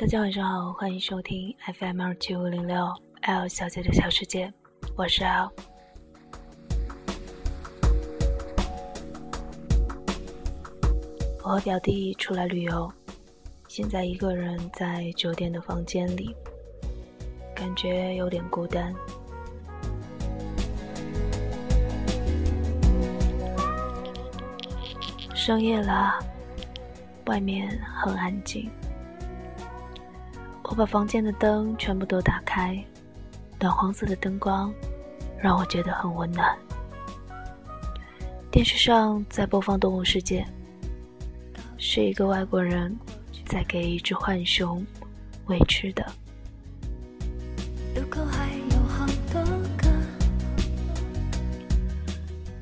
大家晚上好，欢迎收听 FM 二七五零六 L 小姐的小世界，我是 L。我和表弟出来旅游，现在一个人在酒店的房间里，感觉有点孤单。深夜了，外面很安静。我把房间的灯全部都打开，暖黄色的灯光让我觉得很温暖。电视上在播放《动物世界》，是一个外国人在给一只浣熊喂吃的。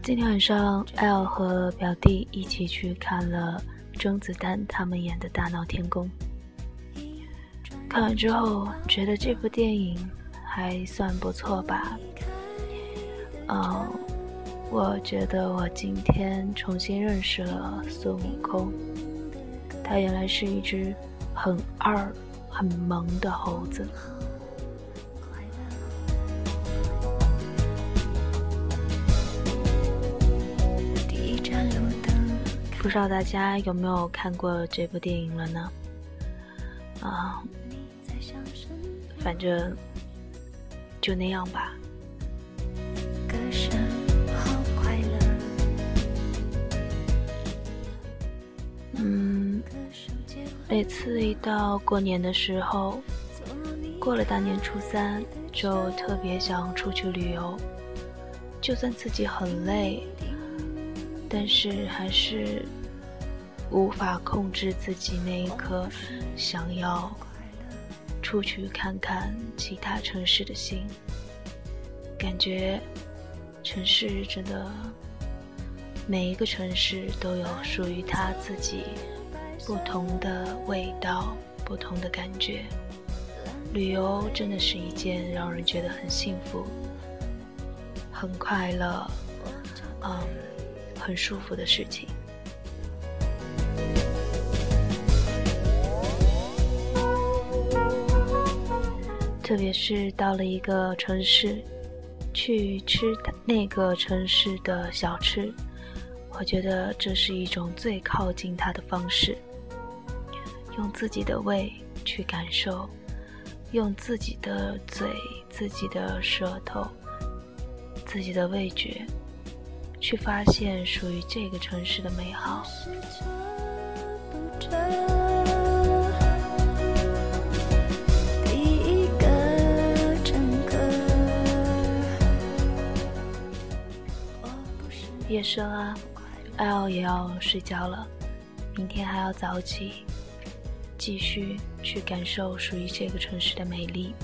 今天晚上，L 和表弟一起去看了甄子丹他们演的《大闹天宫》。看完之后，觉得这部电影还算不错吧。嗯，我觉得我今天重新认识了孙悟空，他原来是一只很二、很萌的猴子。不知道大家有没有看过这部电影了呢？啊。反正就那样吧。嗯，每次一到过年的时候，过了大年初三，就特别想出去旅游。就算自己很累，但是还是无法控制自己那一刻想要。出去看看其他城市的心，感觉城市真的每一个城市都有属于他自己不同的味道、不同的感觉。旅游真的是一件让人觉得很幸福、很快乐、嗯，很舒服的事情。特别是到了一个城市，去吃那个城市的小吃，我觉得这是一种最靠近它的方式。用自己的胃去感受，用自己的嘴、自己的舌头、自己的味觉，去发现属于这个城市的美好。夜深啊，L 也要睡觉了，明天还要早起，继续去感受属于这个城市的美丽。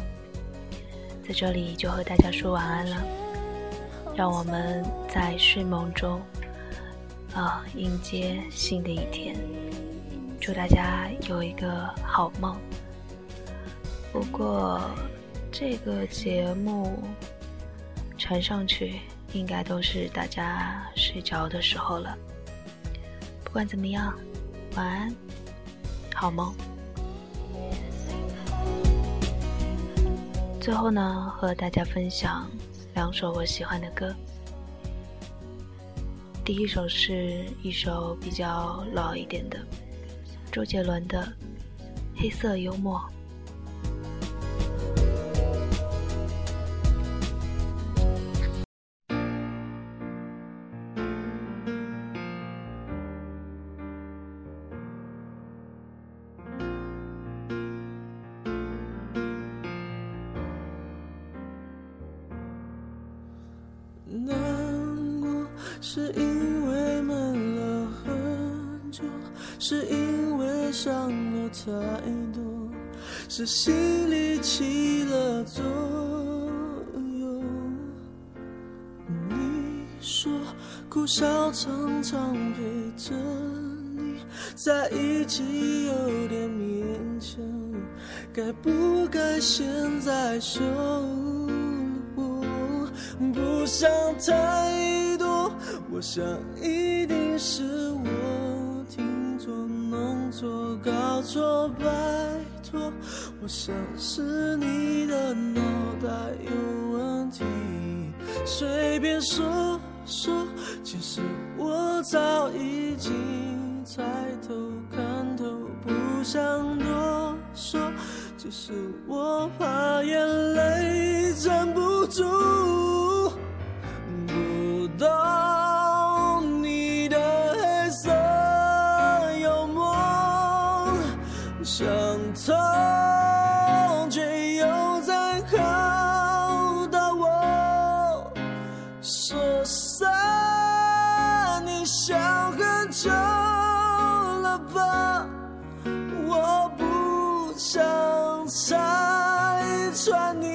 在这里就和大家说晚安了，让我们在睡梦中啊迎接新的一天。祝大家有一个好梦。不过这个节目传上去。应该都是大家睡着的时候了。不管怎么样，晚安，好梦。最后呢，和大家分享两首我喜欢的歌。第一首是一首比较老一点的，周杰伦的《黑色幽默》。是因为闷了很久，是因为伤了太多，是心里起了作用。你说苦笑常常陪着你在一起有点勉强，该不该现在收？不想太多，我想一定是我听错、弄错、搞错，拜托。我想是你的脑袋有问题。随便说说，其实我早已经猜透看透，不想多说。只是我怕眼泪站不住，想拆穿你。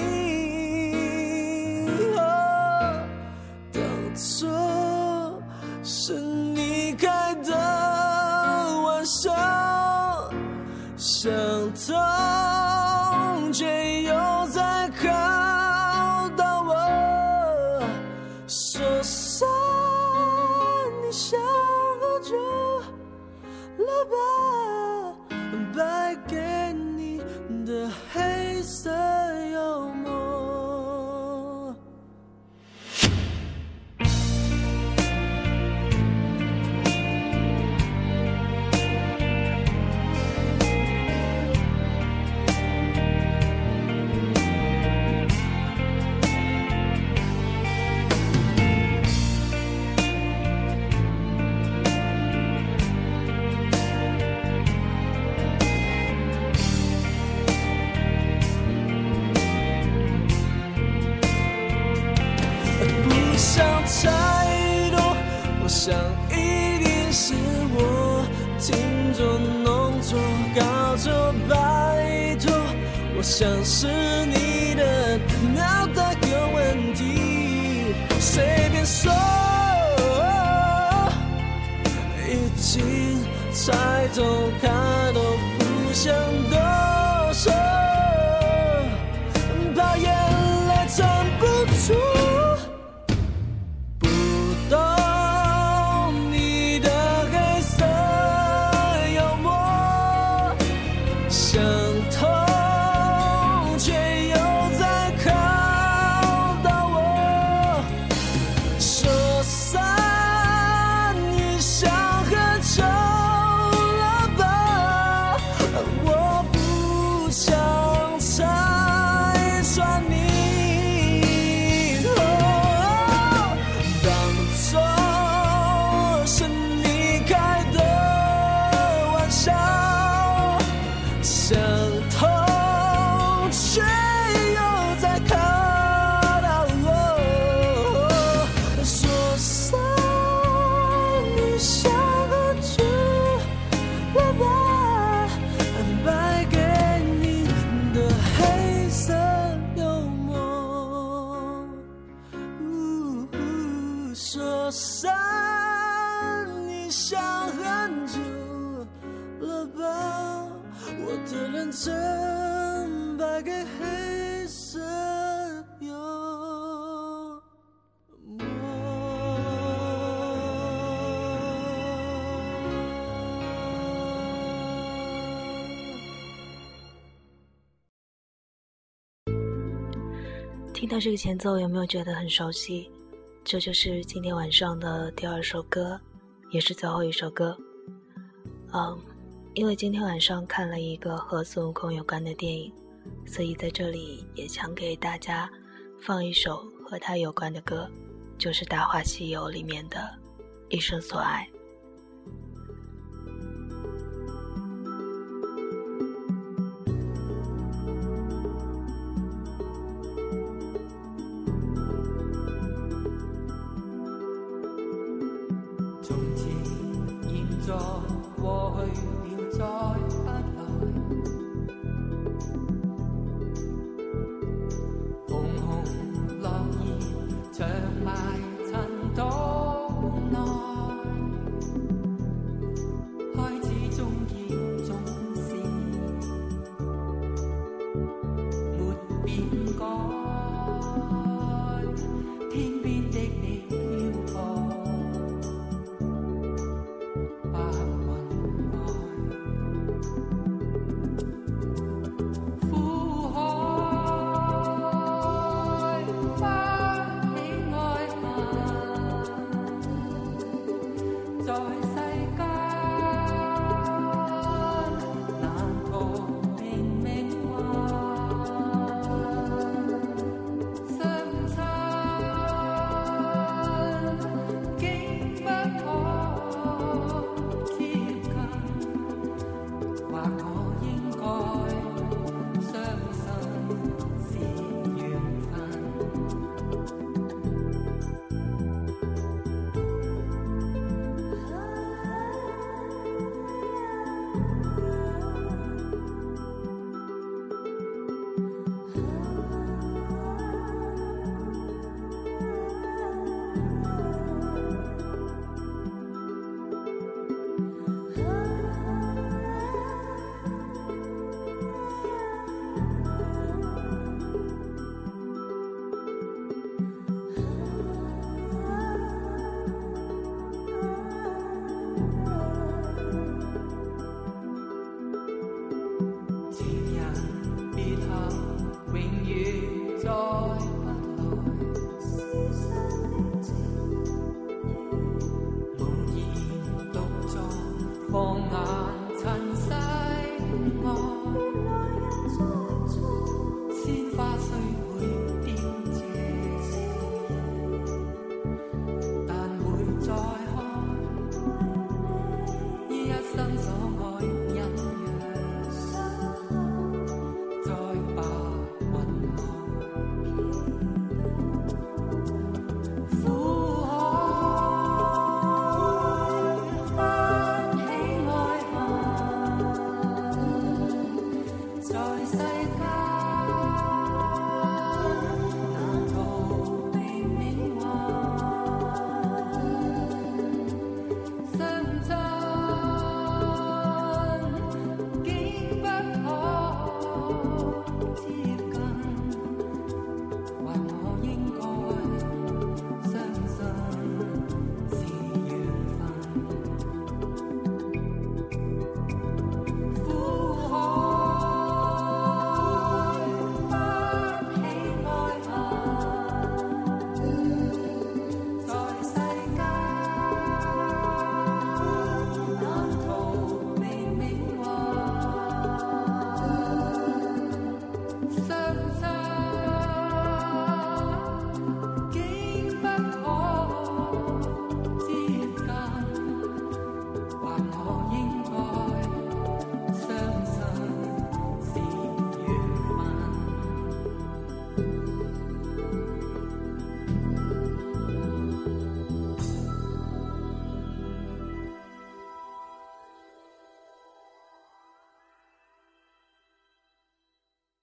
当初是你开的玩笑，想通却又再考到我，说散你想好久了吧，我想是你的脑袋有问题，随便说，已经猜透看都，不想多听到这个前奏，有没有觉得很熟悉？这就是今天晚上的第二首歌，也是最后一首歌。嗯，因为今天晚上看了一个和孙悟空有关的电影，所以在这里也想给大家放一首和他有关的歌，就是《大话西游》里面的《一生所爱》。